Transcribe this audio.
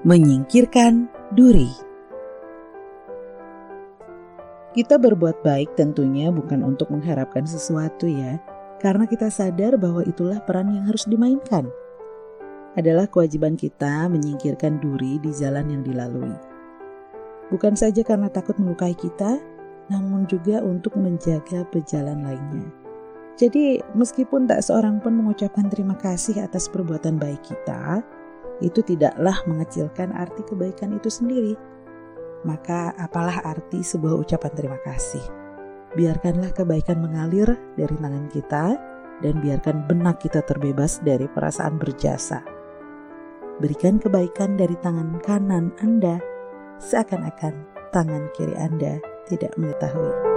menyingkirkan duri. Kita berbuat baik tentunya bukan untuk mengharapkan sesuatu ya, karena kita sadar bahwa itulah peran yang harus dimainkan. Adalah kewajiban kita menyingkirkan duri di jalan yang dilalui. Bukan saja karena takut melukai kita, namun juga untuk menjaga pejalan lainnya. Jadi, meskipun tak seorang pun mengucapkan terima kasih atas perbuatan baik kita, itu tidaklah mengecilkan arti kebaikan itu sendiri. Maka apalah arti sebuah ucapan terima kasih? Biarkanlah kebaikan mengalir dari tangan kita dan biarkan benak kita terbebas dari perasaan berjasa. Berikan kebaikan dari tangan kanan Anda seakan-akan tangan kiri Anda tidak mengetahui.